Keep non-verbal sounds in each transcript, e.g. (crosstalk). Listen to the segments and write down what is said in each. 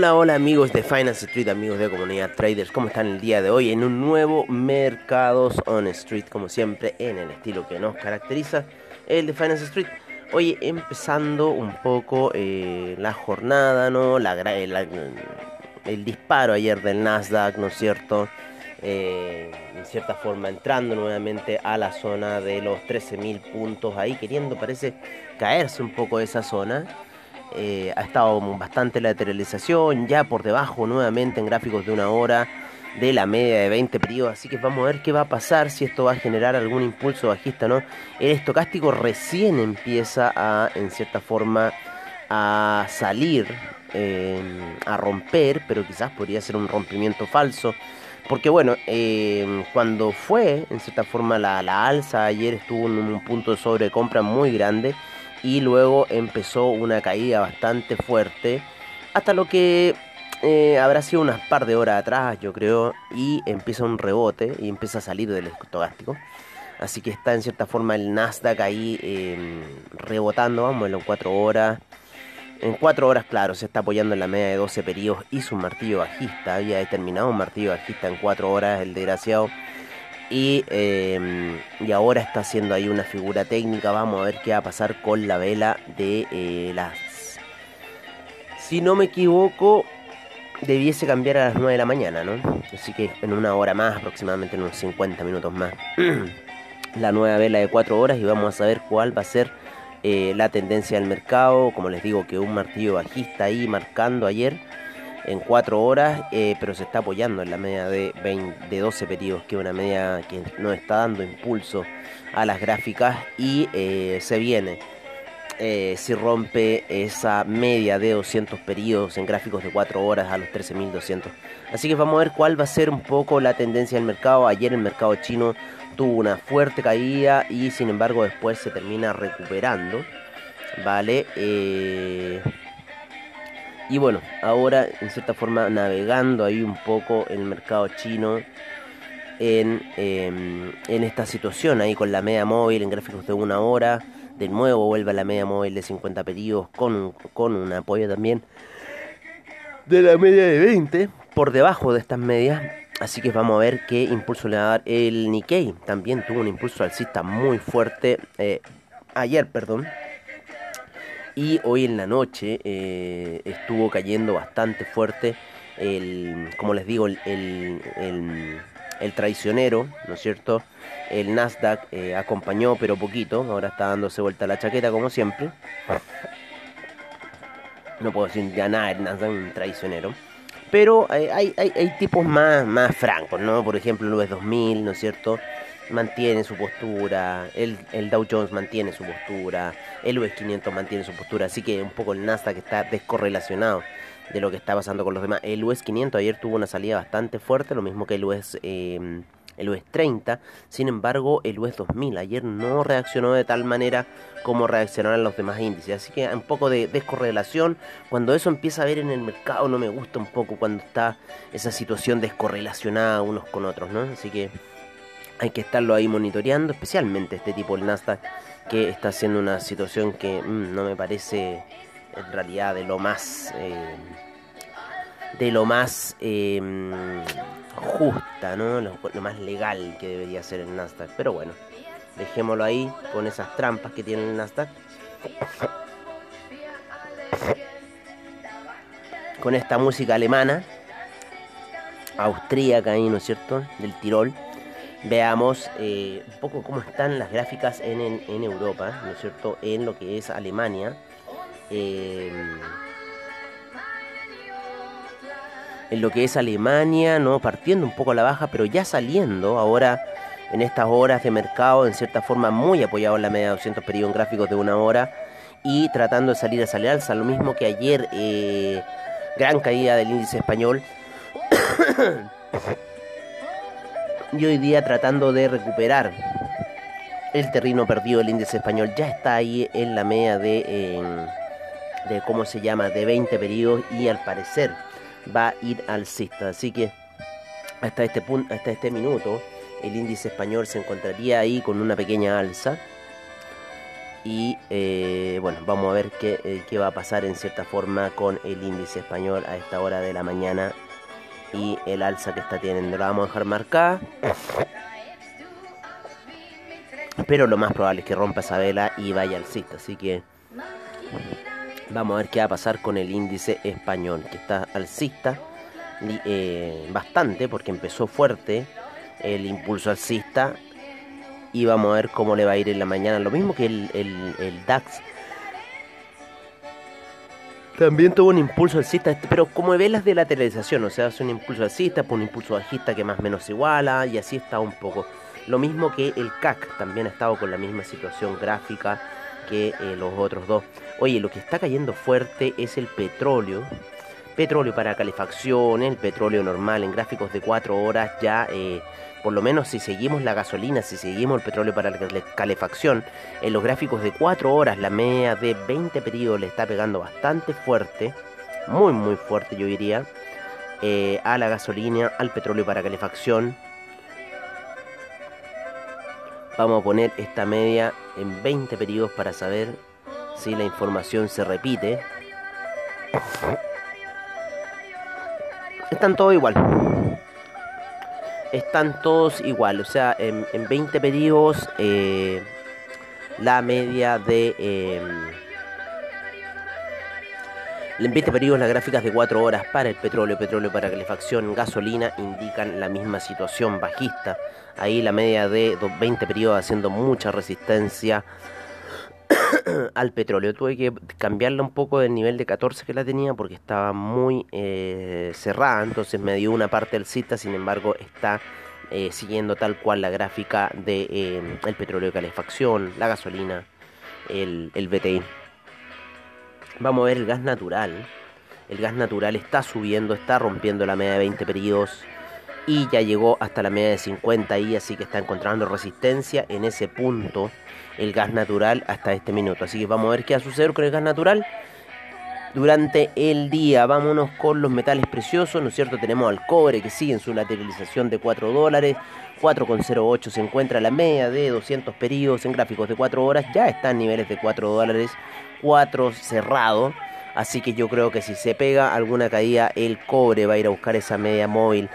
Hola, hola, amigos de Finance Street, amigos de Comunidad Traders, ¿cómo están el día de hoy? En un nuevo Mercados on Street, como siempre, en el estilo que nos caracteriza, el de Finance Street. Hoy empezando un poco eh, la jornada, ¿no? La- el disparo ayer del Nasdaq, ¿no es cierto? Eh, en cierta forma entrando nuevamente a la zona de los 13.000 puntos ahí, queriendo parece caerse un poco de esa zona. Eh, ha estado bastante lateralización, ya por debajo nuevamente en gráficos de una hora de la media de 20 periodos, así que vamos a ver qué va a pasar, si esto va a generar algún impulso bajista, ¿no? El estocástico recién empieza a, en cierta forma, a salir, eh, a romper, pero quizás podría ser un rompimiento falso. Porque bueno, eh, cuando fue en cierta forma la, la alza ayer estuvo en un punto de sobrecompra muy grande y luego empezó una caída bastante fuerte hasta lo que eh, habrá sido unas par de horas atrás yo creo y empieza un rebote y empieza a salir del estogástico así que está en cierta forma el Nasdaq ahí eh, rebotando vamos en las 4 horas en 4 horas, claro, se está apoyando en la media de 12 periodos. Hizo un martillo bajista. Había determinado un martillo bajista en 4 horas, el desgraciado. Y, eh, y ahora está haciendo ahí una figura técnica. Vamos a ver qué va a pasar con la vela de eh, las... Si no me equivoco, debiese cambiar a las 9 de la mañana, ¿no? Así que en una hora más, aproximadamente en unos 50 minutos más. (clears throat) la nueva vela de 4 horas y vamos a saber cuál va a ser eh, la tendencia del mercado. Como les digo, que un martillo bajista ahí marcando ayer en 4 horas, eh, pero se está apoyando en la media de, 20 de 12 periodos, que es una media que nos está dando impulso a las gráficas y eh, se viene. eh, si rompe esa media de 200 periodos en gráficos de 4 horas a los 13.200. Así que vamos a ver cuál va a ser un poco la tendencia del mercado. Ayer el mercado chino tuvo una fuerte caída y sin embargo después se termina recuperando. Vale. Y bueno, ahora en cierta forma navegando ahí un poco el mercado chino en, em, en esta situación ahí con la media móvil en gráficos de una hora. De nuevo vuelve a la media móvil de 50 periodos con, con un apoyo también de la media de 20 por debajo de estas medias. Así que vamos a ver qué impulso le va a dar el Nikkei. También tuvo un impulso alcista muy fuerte eh, ayer, perdón. Y hoy en la noche eh, estuvo cayendo bastante fuerte el, como les digo, el, el, traicionero, ¿no es cierto? El Nasdaq eh, acompañó, pero poquito. Ahora está dándose vuelta la chaqueta, como siempre. No puedo decir ya nada, el Nasdaq un traicionero. Pero hay, hay, hay- hay tipos más, más francos, ¿no? Por ejemplo, el US 2000, ¿no es cierto? Mantiene su postura, el, el Dow Jones mantiene su postura, el US 500 mantiene su postura, así que un poco el Nasdaq está descorrelacionado de lo que está pasando con los demás. El US 500 ayer tuvo una salida bastante fuerte, lo mismo que el US, eh, el US 30, sin embargo el US 2000 ayer no reaccionó de tal manera como reaccionaron los demás índices, así que un poco de descorrelación, cuando eso empieza a ver en el mercado no me gusta un poco cuando está esa situación descorrelacionada unos con otros, ¿no? Así que hay que estarlo ahí monitoreando, especialmente este tipo, el Nasdaq, que está haciendo una situación que mm, no me parece en realidad de lo más eh, de lo más eh, justa, ¿no? Lo, lo más legal que debería ser el Nasdaq. Pero bueno, dejémoslo ahí con esas trampas que tiene el Nasdaq. Con esta música alemana, austríaca ahí, ¿no es cierto? Del Tirol. Veamos eh, un poco cómo están las gráficas en, en- Europa, ¿no es cierto? En lo que es Alemania. Eh, en lo que es Alemania, ¿no? Partiendo un poco a la baja, pero ya saliendo ahora en estas horas de mercado, en cierta forma muy apoyado en la media de 200 periodos gráficos de una hora y tratando de salir a salir alza, lo mismo que ayer, eh, gran caída del índice español. (coughs) y hoy día tratando de recuperar el terreno perdido del índice español, ya está ahí en la media de, em, de cómo se llama, de 20 periodos y al parecer va a ir alcista. Así que hasta este punto, hasta este minuto, el índice español se encontraría ahí con una pequeña alza. Y eh, bueno, vamos a ver qué, eh, qué va a pasar en cierta forma con el índice español a esta hora de la mañana y el alza que está teniendo. La vamos a dejar marcada. Pero lo más probable es que rompa esa vela y vaya alcista. Así que vamos a ver qué va a pasar con el índice español, que está alcista eh, bastante porque empezó fuerte el impulso alcista. Y vamos a ver cómo le va a ir en la mañana. Lo mismo que el- el DAX. También tuvo un impulso alcista, este, pero como velas de lateralización, o sea, hace un impulso alcista, por un impulso bajista que más o menos iguala, y así está un poco. Lo mismo que el CAC, también ha estado con la misma situación gráfica que eh, los otros dos. Oye, lo que está cayendo fuerte es el petróleo. Petróleo para calefacción, el petróleo normal en gráficos de 4 horas ya, eh, por lo menos si seguimos la gasolina, si seguimos el petróleo para la cale- calefacción, en los gráficos de 4 horas la media de 20 periodos le está pegando bastante fuerte, muy muy fuerte yo diría, eh, a la gasolina, al petróleo para calefacción. Vamos a poner esta media en 20 periodos para saber si la información se repite. Están todos igual. Están todos igual. O sea, en, en 20 periodos eh, la media de... eh, en 20 periodos las gráficas de 4 horas para el petróleo, petróleo para calefacción, gasolina indican la misma situación bajista. Ahí la media de dos- 20 periodos haciendo mucha resistencia (coughs) al petróleo. Tuve que cambiarla un poco del nivel de 14 que la tenía porque estaba muy eh, cerrada, entonces me dio una parte del cita, sin embargo está eh, siguiendo tal cual la gráfica de eh, el petróleo de calefacción, la gasolina, el, el BTI. Vamos a ver el gas natural. El gas natural está subiendo, está rompiendo la media de 20 periodos y ya llegó hasta la media de 50 y así que está encontrando resistencia en ese punto el gas natural hasta este minuto. Así que vamos a ver qué va a suceder con el gas natural durante el día. Vámonos con los metales preciosos, ¿no es cierto? Tenemos al cobre que sigue en su lateralización de 4 dólares. 4,08 se encuentra la media de 200 periodos en gráficos de 4 horas. Ya está en niveles de 4 dólares. 4 cerrado. Así que yo creo que si se pega alguna caída, el cobre va a ir a buscar esa media móvil.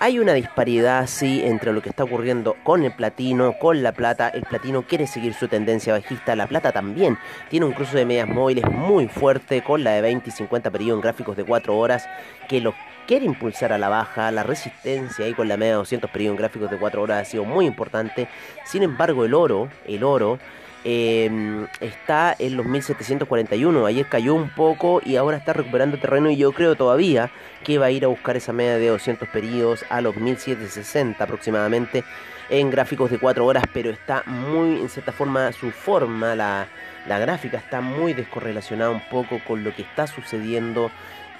Hay una disparidad, sí, entre lo que está ocurriendo con el platino, con la plata. El platino quiere seguir su tendencia bajista, la plata también. Tiene un cruce de medias móviles muy fuerte con la de 20 y 50 periodos en gráficos de 4 horas que lo quiere impulsar a la baja. La resistencia ahí con la media de 200 periodos en gráficos de 4 horas ha sido muy importante. Sin embargo, el oro, el oro, eh, está en los 1741. Ayer cayó un poco y ahora está recuperando terreno. Y yo creo todavía que va a ir a buscar esa media de 200 periodos a los 1760 aproximadamente en gráficos de 4 horas. Pero está muy, en cierta forma, su forma, la, la gráfica está muy descorrelacionada un poco con lo que está sucediendo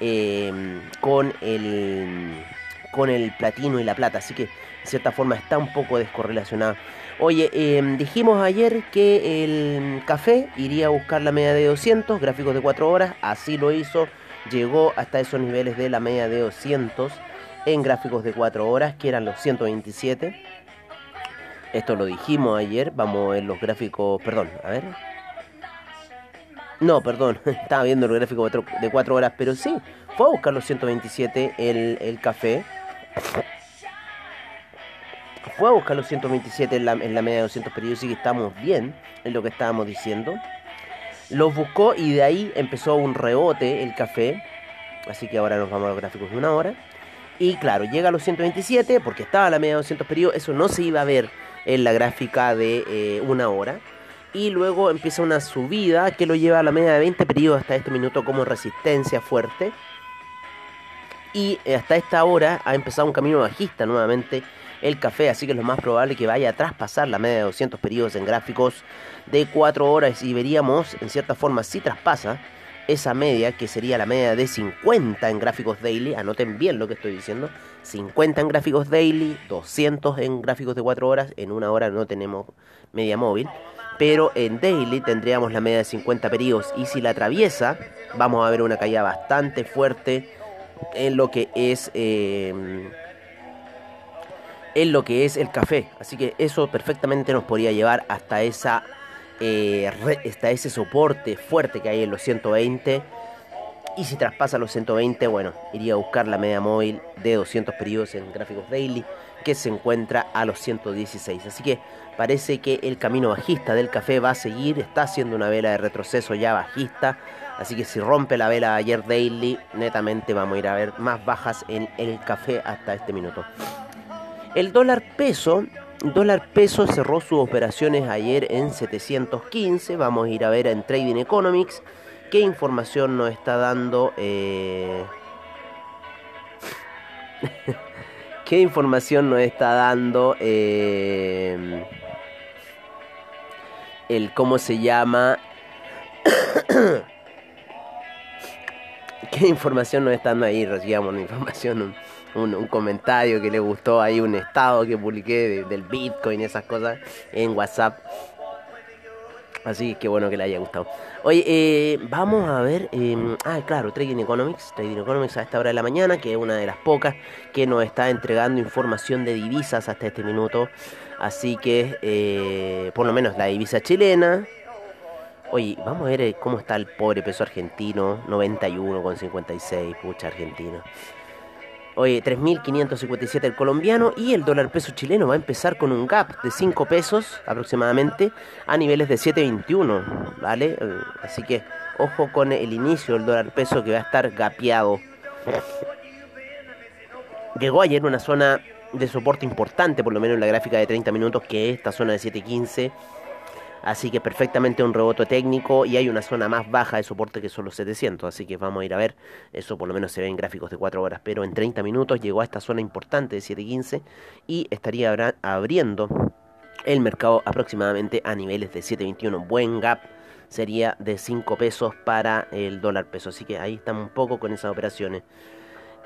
eh, con el con el platino y la plata, así que en cierta forma está un poco descorrelacionada. Oye, eh, dijimos ayer que el café iría a buscar la media de 200, gráficos de 4 horas, así lo hizo, llegó hasta esos niveles de la media de 200 en gráficos de 4 horas, que eran los 127. Esto lo dijimos ayer, vamos ver los gráficos, perdón, a ver. No, perdón, (laughs) estaba viendo el gráfico de 4 horas, pero sí, fue a buscar los 127 el, el café. Fue a buscar los 127 en la, en la media de 200 periodos, y que estamos bien en lo que estábamos diciendo. Los buscó y de ahí empezó un rebote el café. Así que ahora nos vamos a los gráficos de una hora. Y claro, llega a los 127 porque estaba la media de 200 periodos. Eso no se iba a ver en la gráfica de eh, una hora. Y luego empieza una subida que lo lleva a la media de 20 periodos hasta este minuto como resistencia fuerte. Y hasta esta hora ha empezado un camino bajista nuevamente el café, así que lo más probable que vaya a traspasar la media de 200 periodos en gráficos de 4 horas y veríamos en cierta forma si traspasa esa media que sería la media de 50 en gráficos daily, anoten bien lo que estoy diciendo, 50 en gráficos daily, 200 en gráficos de 4 horas, en una hora no tenemos media móvil, pero en daily tendríamos la media de 50 periodos y si la atraviesa vamos a ver una caída bastante fuerte en lo que es... Eh, en lo que es el café. Así que eso perfectamente nos podría llevar hasta esa eh, hasta ese soporte fuerte que hay en los 120. Y si traspasa los 120, bueno, iría a buscar la media móvil de 200 periodos en gráficos daily que se encuentra a los 116. Así que parece que el camino bajista del café va a seguir, está haciendo una vela de retroceso ya bajista. Así que si rompe la vela ayer daily, netamente vamos a ir a ver más bajas en el café hasta este minuto. El dólar peso, dólar peso cerró sus operaciones ayer en 715. Vamos a ir a ver en Trading Economics qué información nos está dando. Eh... (laughs) ¿Qué información nos está dando eh... el cómo se llama? (coughs) ¿Qué información nos está dando ahí? Recibamos una información un, comentario que le gustó ahí, un estado que publiqué de, del Bitcoin, esas cosas en WhatsApp. Así que bueno que le haya gustado. Oye, eh, vamos a ver. Eh, ah, claro, Trading Economics. Trading Economics a esta hora de la mañana, que es una de las pocas que nos está entregando información de divisas hasta este minuto. Así que, eh, por lo menos la divisa chilena. Oye, vamos a ver eh, cómo está el pobre peso argentino. 91,56, pucha argentino. Oye, 3.557 el colombiano y el dólar peso chileno va a empezar con un gap de 5 pesos aproximadamente a niveles de 7.21, ¿vale? Eh, así que ojo con el inicio del dólar peso que va a estar gapeado. Llegó ayer una zona de soporte importante, por lo menos en la gráfica de 30 minutos, que es esta zona de 7.15 Así que perfectamente un rebote técnico y hay una zona más baja de soporte que son los 700. Así que vamos a ir a ver. Eso por lo menos se ve en gráficos de 4 horas. Pero en 30 minutos llegó a esta zona importante de 715 y estaría abriendo el mercado aproximadamente a niveles de 721. Buen gap sería de 5 pesos para el dólar peso. Así que ahí estamos un poco con esas operaciones.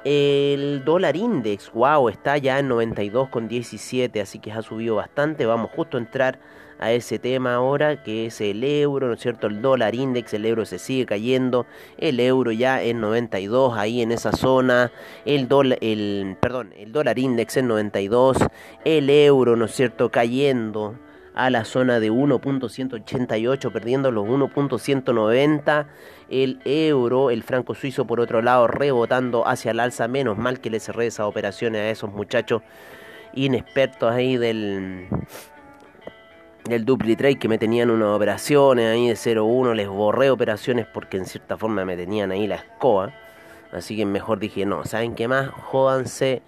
El dólar index, wow, está ya en 92,17, así que ha subido bastante. Vamos justo a entrar a ese tema ahora, que es el euro, ¿no es cierto? El dólar index, el euro se sigue cayendo, el euro ya en 92, ahí en esa zona, el dólar, el, perdón, el dólar index en 92, el euro, ¿no es cierto? Cayendo a la zona de 1.188, perdiendo los 1.190. El euro, el franco suizo por otro lado, rebotando hacia el alza. Menos mal que le cerré esas operaciones a esos muchachos inexpertos ahí del, del DupliTrade que me tenían unas operaciones ahí de 0.1. Les borré operaciones porque en cierta forma me tenían ahí la escoba. Así que mejor dije, no, ¿saben qué más? Jódanse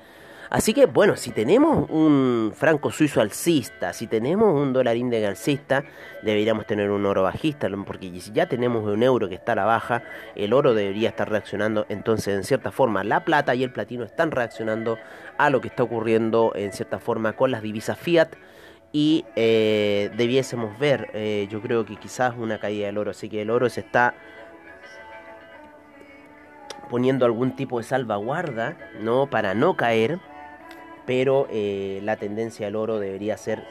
Así que bueno, si tenemos un franco suizo alcista, si tenemos un dólar índice alcista, deberíamos tener un oro bajista, porque si ya tenemos un euro que está a la baja, el oro debería estar reaccionando, entonces en cierta forma la plata y el platino están reaccionando a lo que está ocurriendo en cierta forma con las divisas fiat y eh, debiésemos ver, eh, yo creo que quizás una caída del oro, así que el oro se está poniendo algún tipo de salvaguarda, ¿no? Para no caer pero eh, la tendencia al oro debería ser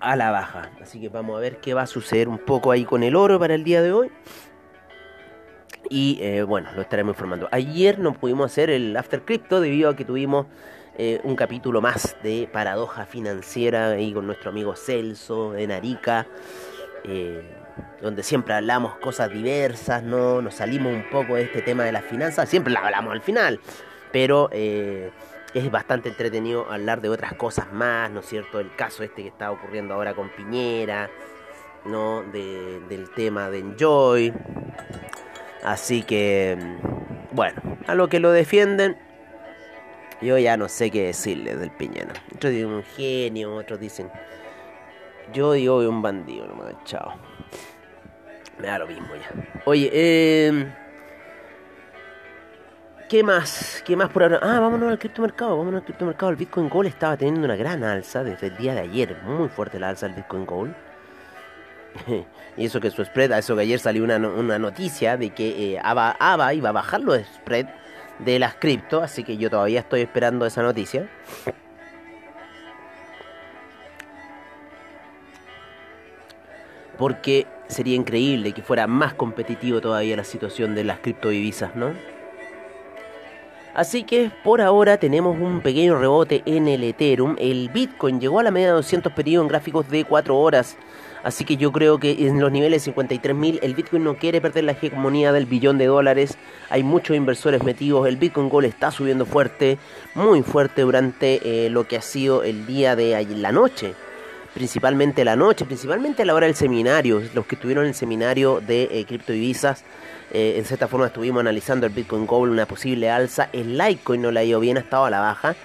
a la baja. Así que vamos a ver qué va a suceder un poco ahí con el oro para el día de hoy. Y bueno, lo estaremos informando. Ayer no pudimos hacer el After Crypto debido a que tuvimos eh, un capítulo más de paradoja financiera ahí con nuestro amigo Celso en Arica. donde siempre hablamos cosas diversas, ¿no? Nos salimos un poco de este tema de las finanzas, siempre la hablamos al final pero eh, es bastante entretenido hablar de otras cosas más, ¿no es cierto? El caso este que está ocurriendo ahora con Piñera, ¿no? del tema de Enjoy. Así que, bueno, a lo que lo defienden, yo ya no sé qué decirles del Piñera. Otros dicen un genio, otros dicen. Yo digo un bandido nomás, chao. Me da lo mismo ya. Oye, eh. ¿Qué más? ¿Qué más por ahora? Ah, vámonos al criptomercado, vámonos al criptomercado. El Bitcoin Gold estaba teniendo una gran alza desde el día de ayer. Muy fuerte la alza del Bitcoin Gold. (laughs) y eso que su spread, eso que ayer salió una, una noticia de que eh, ABA, ABA iba a bajar los spread de las cripto, así que yo todavía estoy esperando esa noticia. Porque sería increíble que fuera más competitivo todavía la situación de las criptodivisas, ¿no? Así que por ahora tenemos un pequeño rebote en el Ethereum. El Bitcoin llegó a la media de 200 periodos en gráficos de 4 horas. Así que yo creo que en los niveles 53.000 el Bitcoin no quiere perder la hegemonía del billón de dólares. Hay muchos inversores metidos. El Bitcoin Gold está subiendo fuerte, muy fuerte durante eh, lo que ha sido el día de la noche. Principalmente la noche, principalmente a la hora del seminario. Los que estuvieron en el seminario de eh, criptodivisas eh, en cierta forma estuvimos analizando el Bitcoin Gold, una posible alza. El Litecoin no le ha ido bien, ha estado a la baja.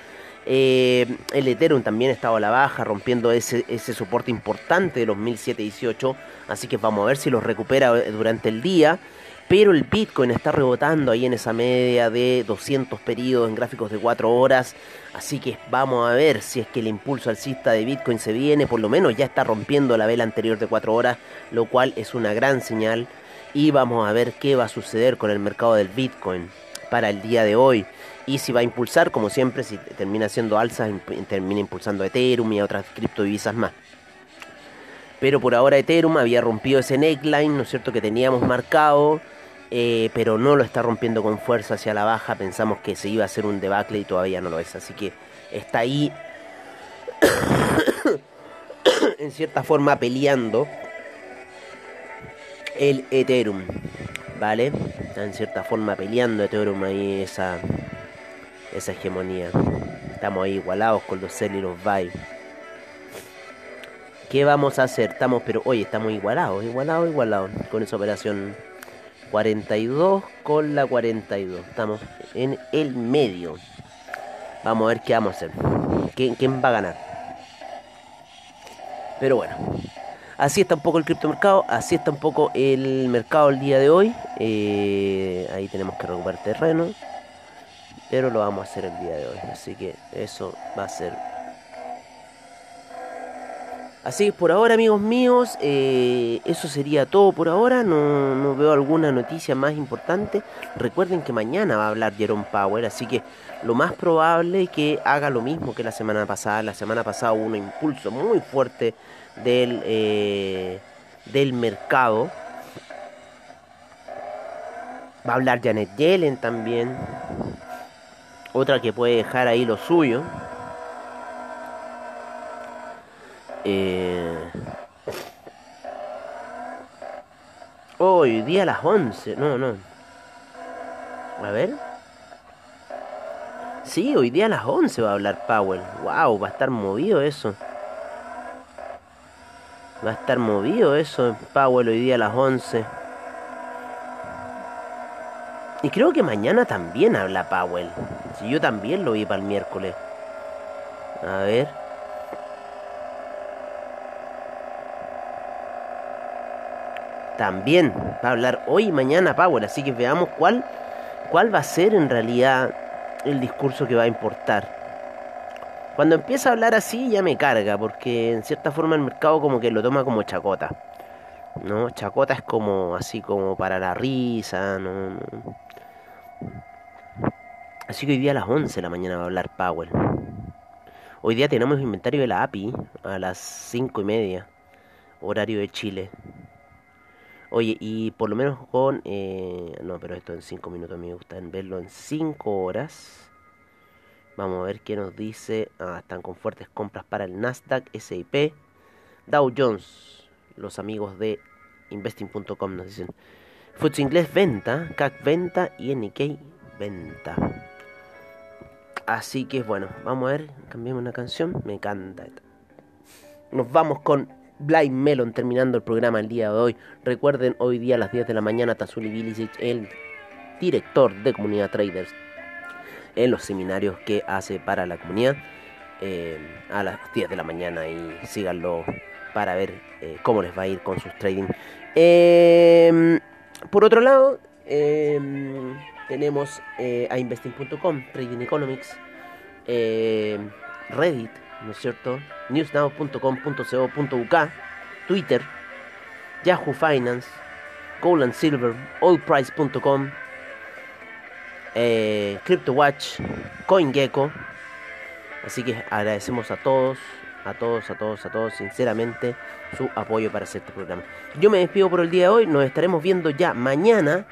Eh, el Ethereum también ha estado a la baja, rompiendo ese, ese soporte importante de los 1718. Así que vamos a ver si los recupera eh, durante el día. Pero el Bitcoin está rebotando ahí en esa media de 200 periodos en gráficos de 4 horas. Así que vamos a ver si es que el impulso alcista de Bitcoin se viene. Por lo menos ya está rompiendo la vela anterior de 4 horas, lo cual es una gran señal y vamos a ver qué va a suceder con el mercado del Bitcoin para el día de hoy. Y si va a impulsar como siempre si termina siendo alza imp- termina impulsando Ethereum y otras criptodivisas más. Pero por ahora Ethereum había rompido ese neckline no es cierto que teníamos marcado eh, pero no lo está rompiendo con fuerza hacia la baja. Pensamos que se iba a hacer un debacle y todavía no lo es. Así que está ahí (coughs) en cierta forma peleando el Ethereum, ¿vale? Está en cierta forma peleando Ethereum ahí esa, esa hegemonía. Estamos ahí igualados con los sell y los buy. ¿Qué vamos a hacer? Estamos, pero oye, estamos igualados, igualados, igualados con esa operación 42 con la 42. Estamos en el medio. Vamos a ver qué vamos a hacer. ¿Quién, quién va a ganar? Pero bueno, Así está un poco el criptomercado, así está un poco el mercado el día de hoy. Eh, ahí tenemos que recuperar terreno, pero lo vamos a hacer el día de hoy. Así que eso va a ser. Así que por ahora, amigos míos, eh, eso sería todo por ahora. No, no veo alguna noticia más importante. Recuerden que mañana va a hablar Jerome Powell, así que lo más probable es que haga lo mismo que la semana pasada. La semana pasada hubo un impulso muy fuerte del, eh, del mercado. Va a hablar Janet Yellen también. Otra que puede dejar ahí lo suyo. Eh... Hoy día a las 11. No, no. A ver. Sí, hoy día a las 11 va a hablar Powell. Wow, va a estar movido eso. Va a estar movido eso, Powell, hoy día a las 11. Y creo que mañana también habla Powell. Si yo también lo vi para el miércoles. A ver. También va a hablar hoy y mañana Powell. Así que veamos cuál, cuál va a ser en realidad el discurso que va a importar. Cuando empieza a hablar así ya me carga, porque en cierta forma el mercado como que lo toma como chacota. ¿No? Chacota es como así como para la risa, ¿no? Así que hoy día a las 11 de la mañana va a hablar Powell. Hoy día tenemos inventario de la API a las 5 y media, horario de Chile. Oye, y por lo menos con... eh, no, pero esto en 5 minutos me gusta verlo en 5 horas. Vamos a ver qué nos dice. Ah, están con fuertes compras para el Nasdaq, SIP, Dow Jones. Los amigos de investing.com nos dicen. FTSE inglés venta, CAC venta y Nikkei venta. Así que bueno, vamos a ver, cambiamos una canción. Me encanta. Nos vamos con Blind Melon terminando el programa el día de hoy. Recuerden, hoy día a las 10 de la mañana Tazuli Bilicic, el director de comunidad traders en los seminarios que hace para la comunidad eh, a las 10 de la mañana y síganlo para ver eh, cómo les va a ir con sus trading. Eh, por otro lado, eh, tenemos eh, a investing.com, Trading Economics, eh, Reddit, ¿no es cierto? newsnow.com.co.uk, Twitter, Yahoo Finance, Gold and Silver, allprice.com, eh, CryptoWatch, CoinGecko. Así que agradecemos a todos, a todos, a todos, a todos, sinceramente, su apoyo para hacer este programa. Yo me despido por el día de hoy, nos estaremos viendo ya mañana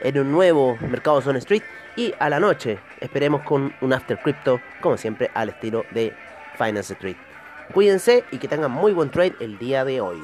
en un nuevo Mercado Zone Street y a la noche esperemos con un After Crypto, como siempre, al estilo de Finance Street. Cuídense y que tengan muy buen trade el día de hoy.